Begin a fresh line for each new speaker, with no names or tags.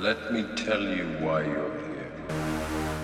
Let me tell you why you're here.